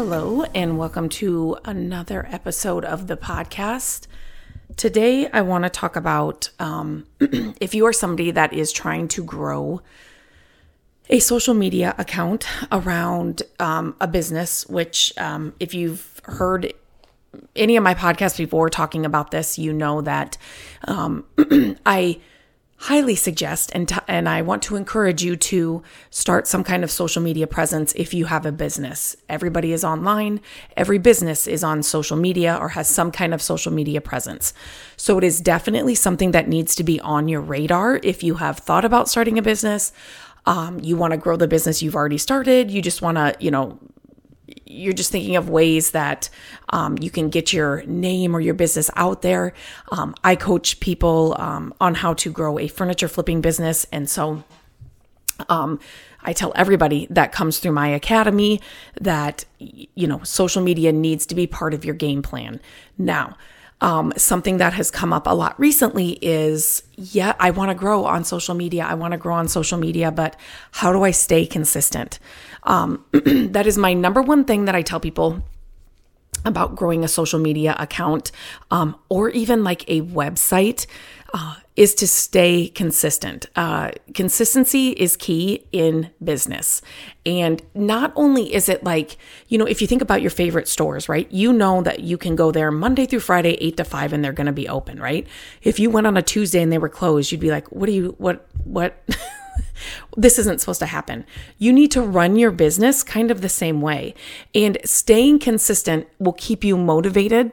Hello, and welcome to another episode of the podcast. Today, I want to talk about um, if you are somebody that is trying to grow a social media account around um, a business, which, um, if you've heard any of my podcasts before talking about this, you know that um, I highly suggest and t- and I want to encourage you to start some kind of social media presence if you have a business. Everybody is online. Every business is on social media or has some kind of social media presence. So it is definitely something that needs to be on your radar if you have thought about starting a business. Um, you want to grow the business you've already started. You just want to, you know, you're just thinking of ways that um, you can get your name or your business out there. Um, I coach people um, on how to grow a furniture flipping business. And so um, I tell everybody that comes through my academy that, you know, social media needs to be part of your game plan. Now, um, something that has come up a lot recently is yeah, I want to grow on social media. I want to grow on social media, but how do I stay consistent? Um, that is my number one thing that I tell people about growing a social media account um, or even like a website uh, is to stay consistent. Uh, consistency is key in business. And not only is it like, you know, if you think about your favorite stores, right? You know that you can go there Monday through Friday, eight to five, and they're going to be open, right? If you went on a Tuesday and they were closed, you'd be like, what do you, what, what? this isn't supposed to happen. You need to run your business kind of the same way. And staying consistent will keep you motivated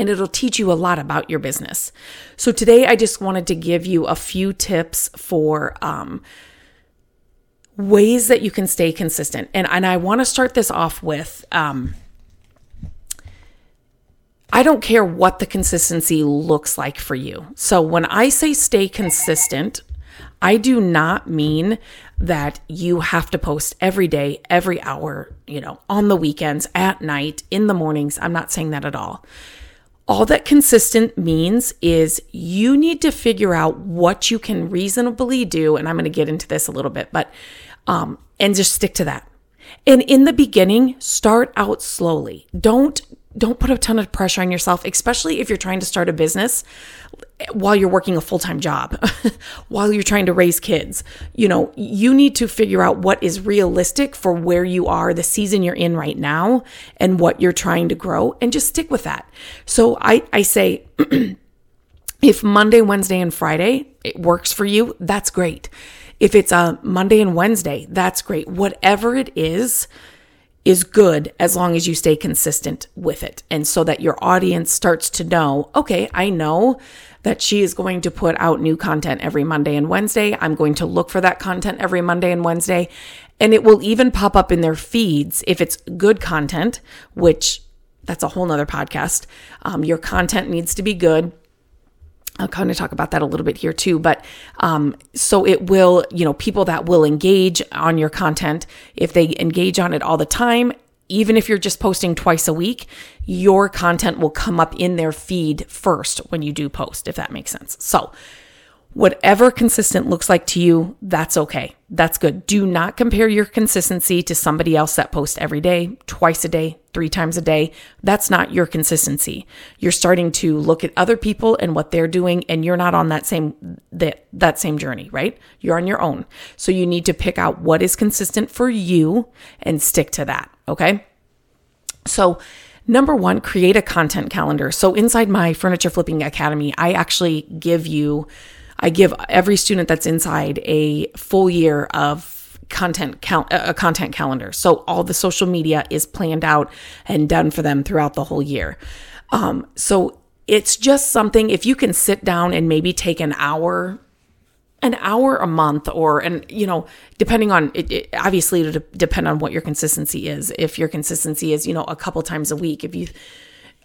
and it'll teach you a lot about your business. So today I just wanted to give you a few tips for, um, ways that you can stay consistent. And, and I want to start this off with, um, I don't care what the consistency looks like for you. So when I say stay consistent, I do not mean that you have to post every day, every hour, you know, on the weekends, at night, in the mornings. I'm not saying that at all. All that consistent means is you need to figure out what you can reasonably do. And I'm going to get into this a little bit, but, um, and just stick to that. And in the beginning, start out slowly. Don't don't put a ton of pressure on yourself, especially if you're trying to start a business while you're working a full-time job, while you're trying to raise kids. You know, you need to figure out what is realistic for where you are, the season you're in right now, and what you're trying to grow, and just stick with that. So I, I say, if Monday, Wednesday, and Friday it works for you, that's great. If it's a Monday and Wednesday, that's great. Whatever it is, is good as long as you stay consistent with it. And so that your audience starts to know, okay, I know that she is going to put out new content every Monday and Wednesday. I'm going to look for that content every Monday and Wednesday. And it will even pop up in their feeds if it's good content, which that's a whole nother podcast. Um, your content needs to be good. I'll kind of talk about that a little bit here too. But um, so it will, you know, people that will engage on your content, if they engage on it all the time, even if you're just posting twice a week, your content will come up in their feed first when you do post, if that makes sense. So Whatever consistent looks like to you, that's okay. That's good. Do not compare your consistency to somebody else that posts every day, twice a day, three times a day. That's not your consistency. You're starting to look at other people and what they're doing and you're not on that same that that same journey, right? You're on your own. So you need to pick out what is consistent for you and stick to that, okay? So Number one, create a content calendar. So inside my furniture flipping academy, I actually give you I give every student that's inside a full year of content cal- a content calendar. So all the social media is planned out and done for them throughout the whole year. Um, so it's just something if you can sit down and maybe take an hour an hour a month or and you know depending on it, it obviously depend on what your consistency is if your consistency is you know a couple times a week if you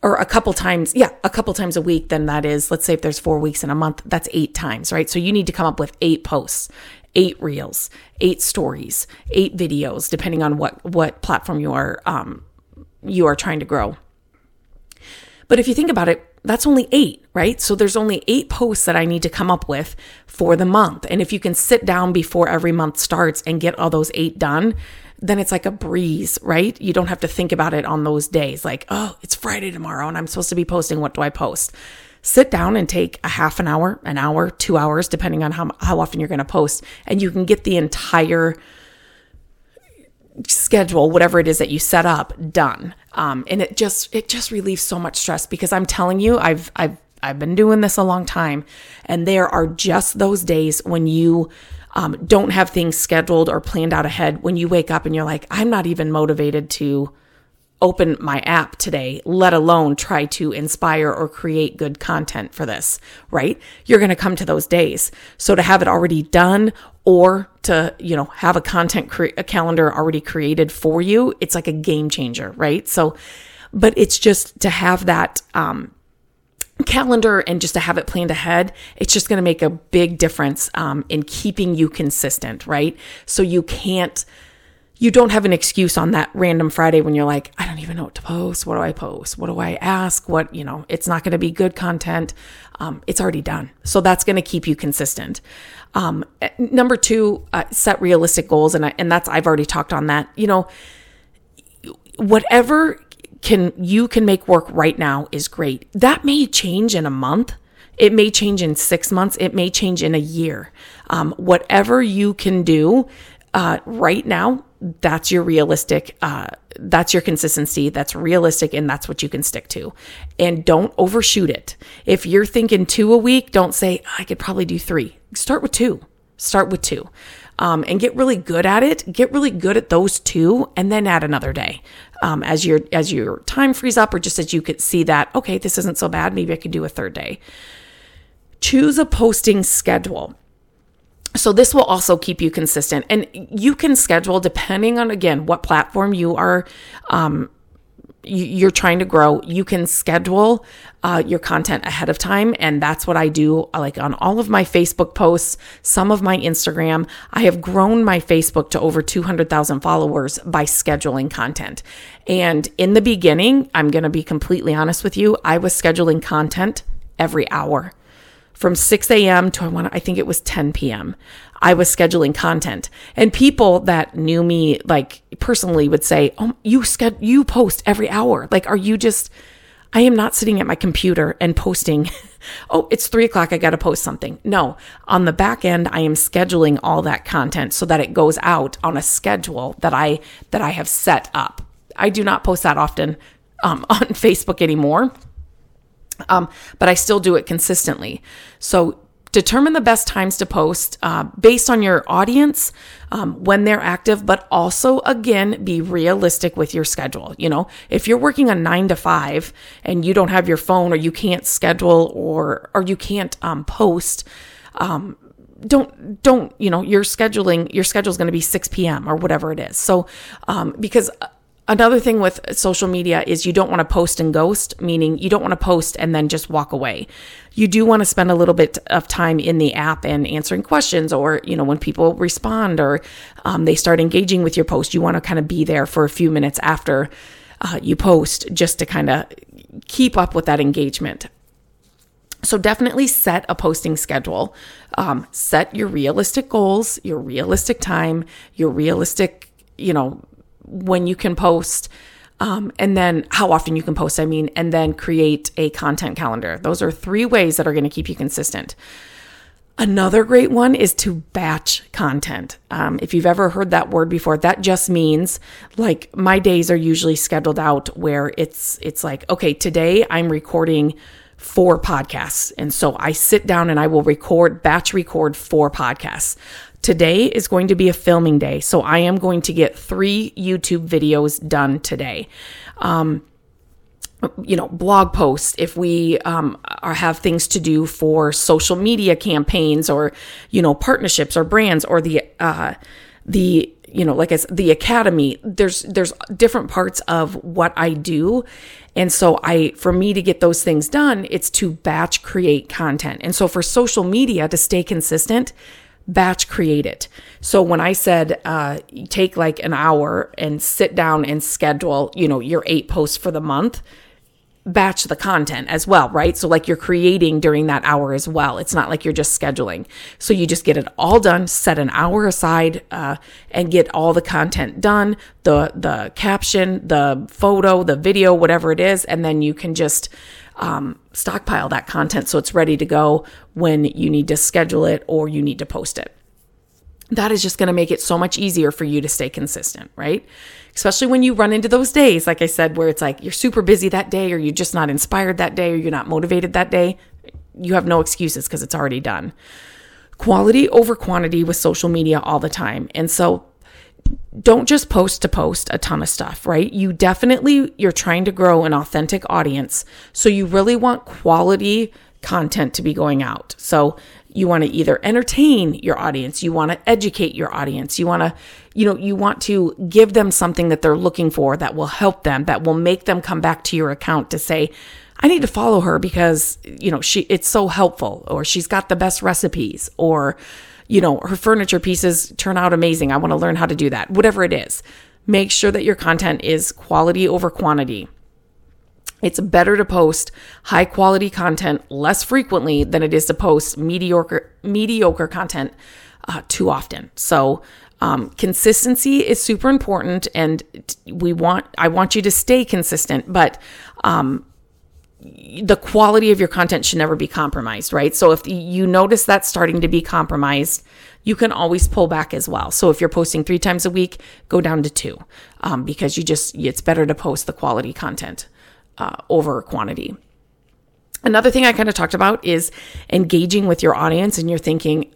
or a couple times, yeah, a couple times a week, then that is, let's say if there's four weeks in a month, that's eight times, right? So you need to come up with eight posts, eight reels, eight stories, eight videos, depending on what what platform you are um, you are trying to grow. But if you think about it, that's only eight, right? So there's only eight posts that I need to come up with for the month. And if you can sit down before every month starts and get all those eight done, then it's like a breeze, right? You don't have to think about it on those days like, oh, it's Friday tomorrow and I'm supposed to be posting. What do I post? Sit down and take a half an hour, an hour, two hours, depending on how, how often you're going to post, and you can get the entire schedule whatever it is that you set up done um, and it just it just relieves so much stress because i'm telling you i've i've i've been doing this a long time and there are just those days when you um, don't have things scheduled or planned out ahead when you wake up and you're like i'm not even motivated to open my app today, let alone try to inspire or create good content for this, right? You're going to come to those days. So to have it already done or to, you know, have a content cre- a calendar already created for you, it's like a game changer, right? So, but it's just to have that, um, calendar and just to have it planned ahead, it's just going to make a big difference um, in keeping you consistent, right? So you can't you don't have an excuse on that random Friday when you're like, I don't even know what to post. What do I post? What do I ask? What, you know, it's not going to be good content. Um, it's already done. So that's going to keep you consistent. Um, eh, number two, uh, set realistic goals. And, I, and that's, I've already talked on that. You know, whatever can, you can make work right now is great. That may change in a month. It may change in six months. It may change in a year. Um, whatever you can do uh, right now, that's your realistic, uh, that's your consistency. That's realistic, and that's what you can stick to. And don't overshoot it. If you're thinking two a week, don't say I could probably do three. Start with two. Start with two. Um, and get really good at it. Get really good at those two, and then add another day um, as your as your time frees up, or just as you could see that okay, this isn't so bad. Maybe I could do a third day. Choose a posting schedule. So this will also keep you consistent and you can schedule depending on again what platform you are um, you're trying to grow you can schedule uh, your content ahead of time. And that's what i do like on all of my facebook posts some of my instagram. I have grown my facebook to over 200000 followers by scheduling content. And in the beginning i'm going to be completely honest with you i was scheduling content every hour from 6 a.m. to I want I think it was 10 p.m. I was scheduling content, and people that knew me like personally would say, "Oh, you sched- you post every hour. Like, are you just?" I am not sitting at my computer and posting. oh, it's three o'clock. I got to post something. No, on the back end, I am scheduling all that content so that it goes out on a schedule that I that I have set up. I do not post that often um, on Facebook anymore um, but I still do it consistently. So determine the best times to post uh, based on your audience um, when they're active but also again be realistic with your schedule you know if you're working a nine to five and you don't have your phone or you can't schedule or or you can't um, post um, don't don't you know your scheduling your schedule is going to be 6 p.m or whatever it is so um, because Another thing with social media is you don't want to post and ghost, meaning you don't want to post and then just walk away. You do want to spend a little bit of time in the app and answering questions, or, you know, when people respond or um, they start engaging with your post, you want to kind of be there for a few minutes after uh, you post just to kind of keep up with that engagement. So definitely set a posting schedule. Um, set your realistic goals, your realistic time, your realistic, you know, when you can post, um, and then how often you can post, I mean, and then create a content calendar. Those are three ways that are going to keep you consistent. Another great one is to batch content. Um, if you've ever heard that word before, that just means like my days are usually scheduled out where it's it's like okay, today I'm recording four podcasts, and so I sit down and I will record batch record four podcasts. Today is going to be a filming day, so I am going to get three YouTube videos done today. Um, you know, blog posts, if we um, are, have things to do for social media campaigns or, you know, partnerships or brands or the, uh, the you know, like I said, the academy, there's there's different parts of what I do. And so I for me to get those things done, it's to batch create content. And so for social media to stay consistent, batch create it. So when I said uh, take like an hour and sit down and schedule, you know, your eight posts for the month, batch the content as well, right? So like you're creating during that hour as well. It's not like you're just scheduling. So you just get it all done, set an hour aside, uh, and get all the content done, the the caption, the photo, the video, whatever it is, and then you can just um, stockpile that content so it's ready to go when you need to schedule it or you need to post it that is just going to make it so much easier for you to stay consistent, right? Especially when you run into those days, like I said, where it's like you're super busy that day, or you're just not inspired that day, or you're not motivated that day. You have no excuses because it's already done. Quality over quantity with social media all the time. And so don't just post to post a ton of stuff, right? You definitely, you're trying to grow an authentic audience. So you really want quality content to be going out. So you want to either entertain your audience, you want to educate your audience, you want to, you know, you want to give them something that they're looking for that will help them, that will make them come back to your account to say, I need to follow her because, you know, she, it's so helpful, or she's got the best recipes, or, you know, her furniture pieces turn out amazing. I want to learn how to do that. Whatever it is, make sure that your content is quality over quantity. It's better to post high quality content less frequently than it is to post mediocre mediocre content uh, too often. So um, consistency is super important, and we want I want you to stay consistent, but um, the quality of your content should never be compromised, right? So if you notice that starting to be compromised, you can always pull back as well. So if you're posting three times a week, go down to two um, because you just it's better to post the quality content uh, over quantity. Another thing I kind of talked about is engaging with your audience, and you're thinking,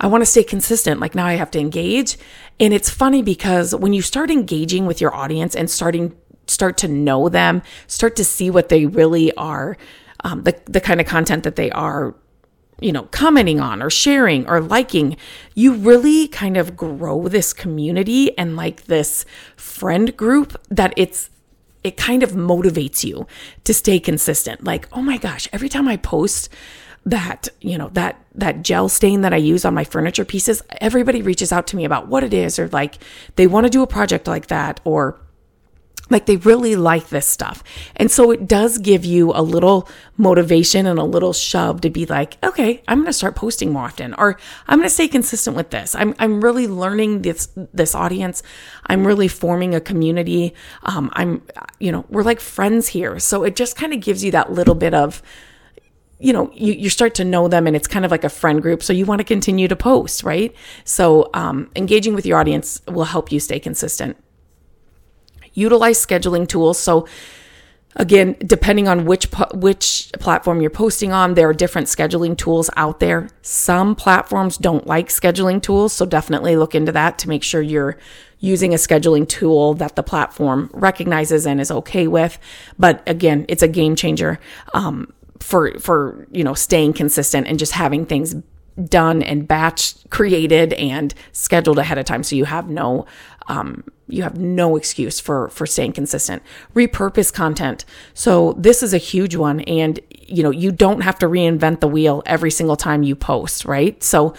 I want to stay consistent. Like now I have to engage. And it's funny because when you start engaging with your audience and starting, start to know them, start to see what they really are, um, the, the kind of content that they are, you know, commenting on or sharing or liking, you really kind of grow this community and like this friend group that it's, it kind of motivates you to stay consistent. Like, oh my gosh, every time I post that, you know, that that gel stain that I use on my furniture pieces, everybody reaches out to me about what it is or like they want to do a project like that or like they really like this stuff. And so it does give you a little motivation and a little shove to be like, okay, I'm going to start posting more often or I'm going to stay consistent with this. I'm, I'm really learning this, this audience. I'm really forming a community. Um, I'm, you know, we're like friends here. So it just kind of gives you that little bit of, you know, you, you start to know them and it's kind of like a friend group. So you want to continue to post, right? So, um, engaging with your audience will help you stay consistent utilize scheduling tools. So again, depending on which which platform you're posting on, there are different scheduling tools out there. Some platforms don't like scheduling tools, so definitely look into that to make sure you're using a scheduling tool that the platform recognizes and is okay with. But again, it's a game changer um, for for you know staying consistent and just having things done and batch created and scheduled ahead of time so you have no um, you have no excuse for for staying consistent. Repurpose content. So this is a huge one and you know you don't have to reinvent the wheel every single time you post right? So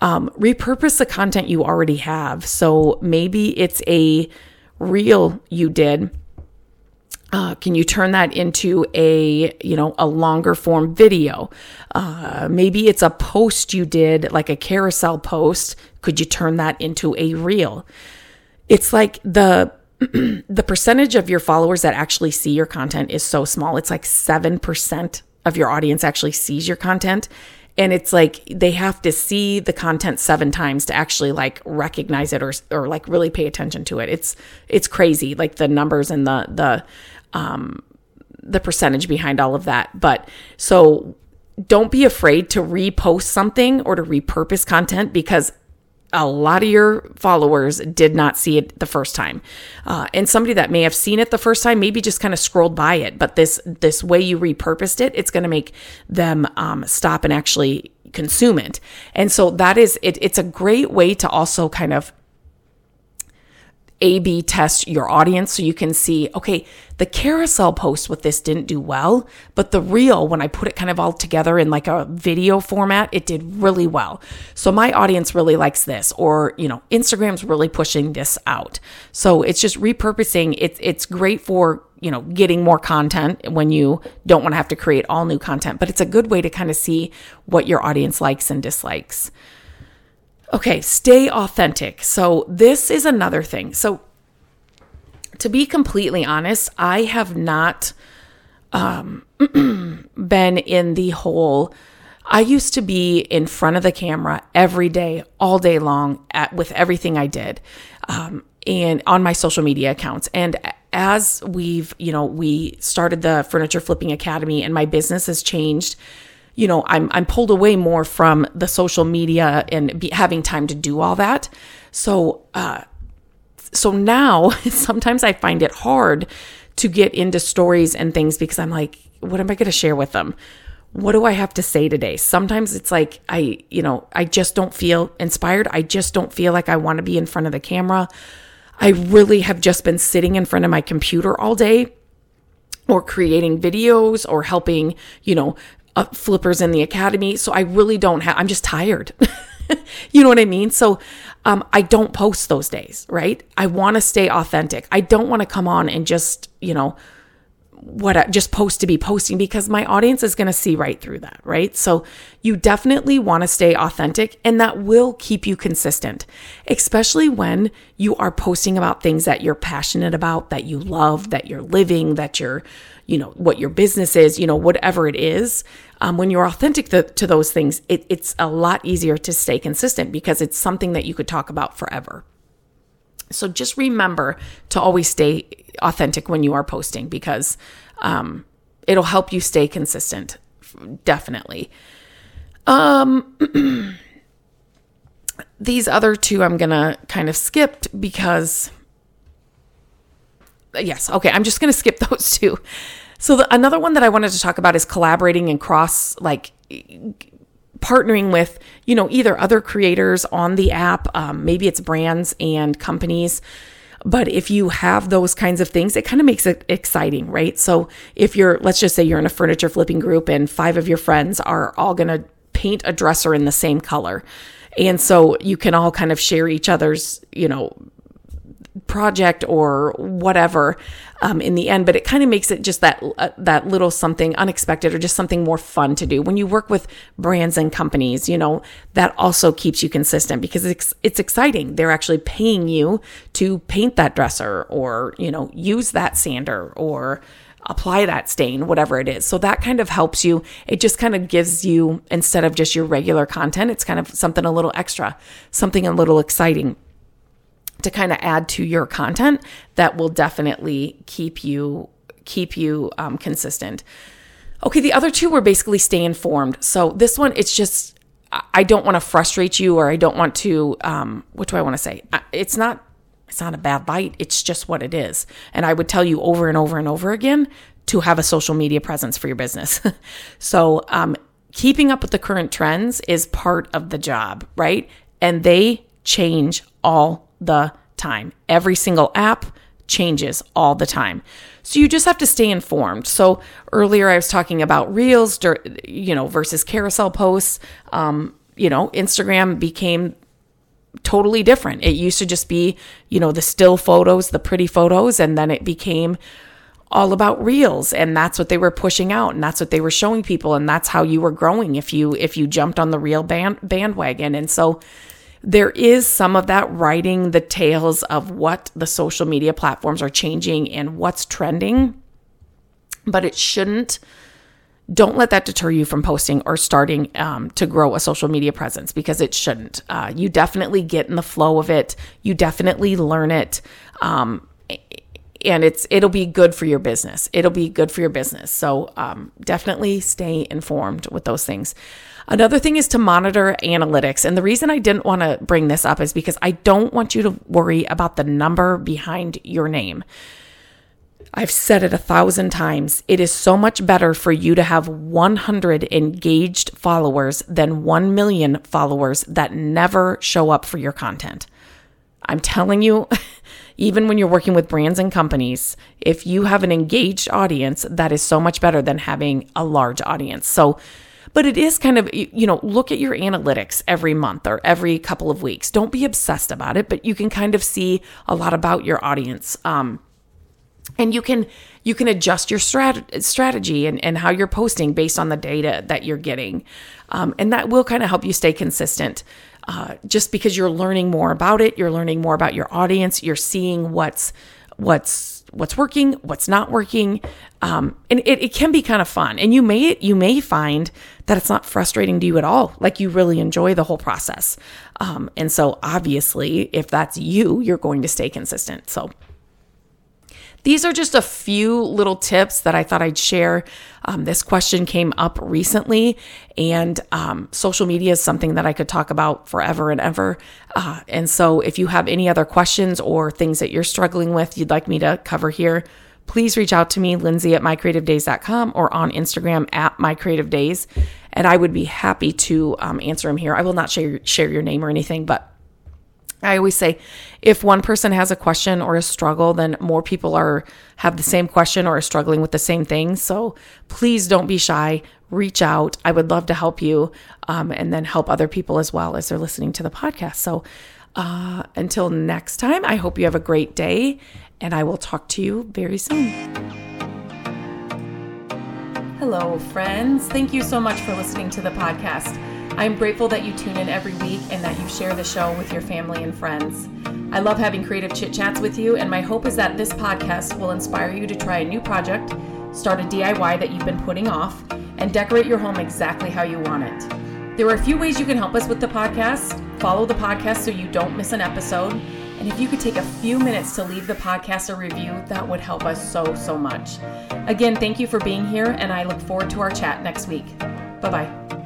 um, repurpose the content you already have. So maybe it's a reel you did. Uh, can you turn that into a you know a longer form video? Uh, maybe it's a post you did like a carousel post. Could you turn that into a reel it's like the the percentage of your followers that actually see your content is so small. It's like 7% of your audience actually sees your content. And it's like they have to see the content seven times to actually like recognize it or or like really pay attention to it. It's it's crazy, like the numbers and the the um the percentage behind all of that. But so don't be afraid to repost something or to repurpose content because a lot of your followers did not see it the first time. Uh, and somebody that may have seen it the first time maybe just kind of scrolled by it but this this way you repurposed it it's going to make them um, stop and actually consume it. And so that is it, it's a great way to also kind of A B test your audience so you can see, okay, the carousel post with this didn't do well, but the reel, when I put it kind of all together in like a video format, it did really well. So my audience really likes this, or, you know, Instagram's really pushing this out. So it's just repurposing. It's, it's great for, you know, getting more content when you don't want to have to create all new content, but it's a good way to kind of see what your audience likes and dislikes. Okay, stay authentic. So, this is another thing. So, to be completely honest, I have not um, been in the whole. I used to be in front of the camera every day, all day long, at, with everything I did, um, and on my social media accounts. And as we've, you know, we started the Furniture Flipping Academy, and my business has changed you know, I'm I'm pulled away more from the social media and be, having time to do all that. So, uh, so now sometimes I find it hard to get into stories and things because I'm like, what am I going to share with them? What do I have to say today? Sometimes it's like I, you know, I just don't feel inspired. I just don't feel like I want to be in front of the camera. I really have just been sitting in front of my computer all day or creating videos or helping, you know, uh, flippers in the academy. So I really don't have, I'm just tired. you know what I mean? So um, I don't post those days, right? I want to stay authentic. I don't want to come on and just, you know, what I just post to be posting because my audience is going to see right through that, right? So you definitely want to stay authentic and that will keep you consistent, especially when you are posting about things that you're passionate about, that you love, that you're living, that you're, you know, what your business is, you know, whatever it is. Um, when you're authentic to, to those things, it, it's a lot easier to stay consistent because it's something that you could talk about forever. So just remember to always stay authentic when you are posting because um, it'll help you stay consistent. Definitely. Um, these other two I'm to kind of skip because, yes, okay, I'm just to skip those two. So the, another one that I wanted to talk about is collaborating and cross like partnering with, you know, either other creators on the app, um, maybe it's brands and companies. But if you have those kinds of things, it kind of makes it exciting, right? So if you're, let's just say you're in a furniture flipping group and five of your friends are all going to paint a dresser in the same color. And so you can all kind of share each other's, you know, project or whatever um, in the end but it kind of makes it just that uh, that little something unexpected or just something more fun to do when you work with brands and companies you know that also keeps you consistent because it's it's exciting they're actually paying you to paint that dresser or you know use that sander or apply that stain, whatever it is. So that kind of helps you. It just kind of gives you, instead of just your regular content, it's kind of something a little extra, something a little exciting to kind of add to your content that will definitely keep you keep you um, consistent. Okay, the other two were basically stay informed. So this one, it's just I don't want to frustrate you, or I don't want to. Um, what do I want to say? It's not. It's not a bad light. It's just what it is. And I would tell you over and over and over again to have a social media presence for your business. so um, keeping up with the current trends is part of the job, right? And they change all the time. Every single app changes all the time. So you just have to stay informed. So earlier I was talking about reels, you know, versus carousel posts. Um, you know, Instagram became totally different. It used to just be, you know, the still photos, the pretty photos, and then it became all about reels and that's what they were pushing out and that's what they were showing people and that's how you were growing if you if you jumped on the reel band, bandwagon and so there is some of that writing the tales of what the social media platforms are changing and what's trending, but it shouldn't. Don't let that deter you from posting or starting um, to grow a social media presence because it shouldn't. Uh, you definitely get in the flow of it. You definitely learn it. Um, and it's it'll be good for your business. It'll be good for your business. So um, definitely stay informed with those things. Another thing is to monitor analytics. And the reason I didn't want to bring this up is because I don't want you to worry about the number behind your name. I've said it a thousand times. It is so much better for you to have 100 engaged followers than 1 million followers that never show up for your content. I'm telling you, even when you're working with brands and companies, if you have an engaged audience, that is so much better than having a large audience. So, but it is kind of, you know, look at your analytics every month or every couple of weeks. Don't be obsessed about it, but you can kind of see a lot about your audience. Um, and you can you can adjust your strat- strategy and, and how you're posting based on the data that you're getting. Um, and that will kind of help you stay consistent uh, just because you're learning more about it you're learning more about your audience you're seeing what's what's what's working what's not working. Um, and it, it can be kind of fun. And you may you may find that it's not frustrating to you at all like you really enjoy the whole process. Um, and so obviously if that's you you're going to stay consistent. So these are just a few little tips that I thought I'd share. Um, this question came up recently, and um, social media is something that I could talk about forever and ever. Uh, and so, if you have any other questions or things that you're struggling with, you'd like me to cover here, please reach out to me, Lindsay at mycreativedays.com or on Instagram at mycreativedays, and I would be happy to um, answer them here. I will not share share your name or anything, but I always say if one person has a question or a struggle, then more people are have the same question or are struggling with the same thing. So please don't be shy. Reach out. I would love to help you um, and then help other people as well as they're listening to the podcast. So uh, until next time, I hope you have a great day and I will talk to you very soon. Hello, friends. Thank you so much for listening to the podcast. I'm grateful that you tune in every week and that you share the show with your family and friends. I love having creative chit chats with you, and my hope is that this podcast will inspire you to try a new project, start a DIY that you've been putting off, and decorate your home exactly how you want it. There are a few ways you can help us with the podcast. Follow the podcast so you don't miss an episode. And if you could take a few minutes to leave the podcast a review, that would help us so, so much. Again, thank you for being here, and I look forward to our chat next week. Bye bye.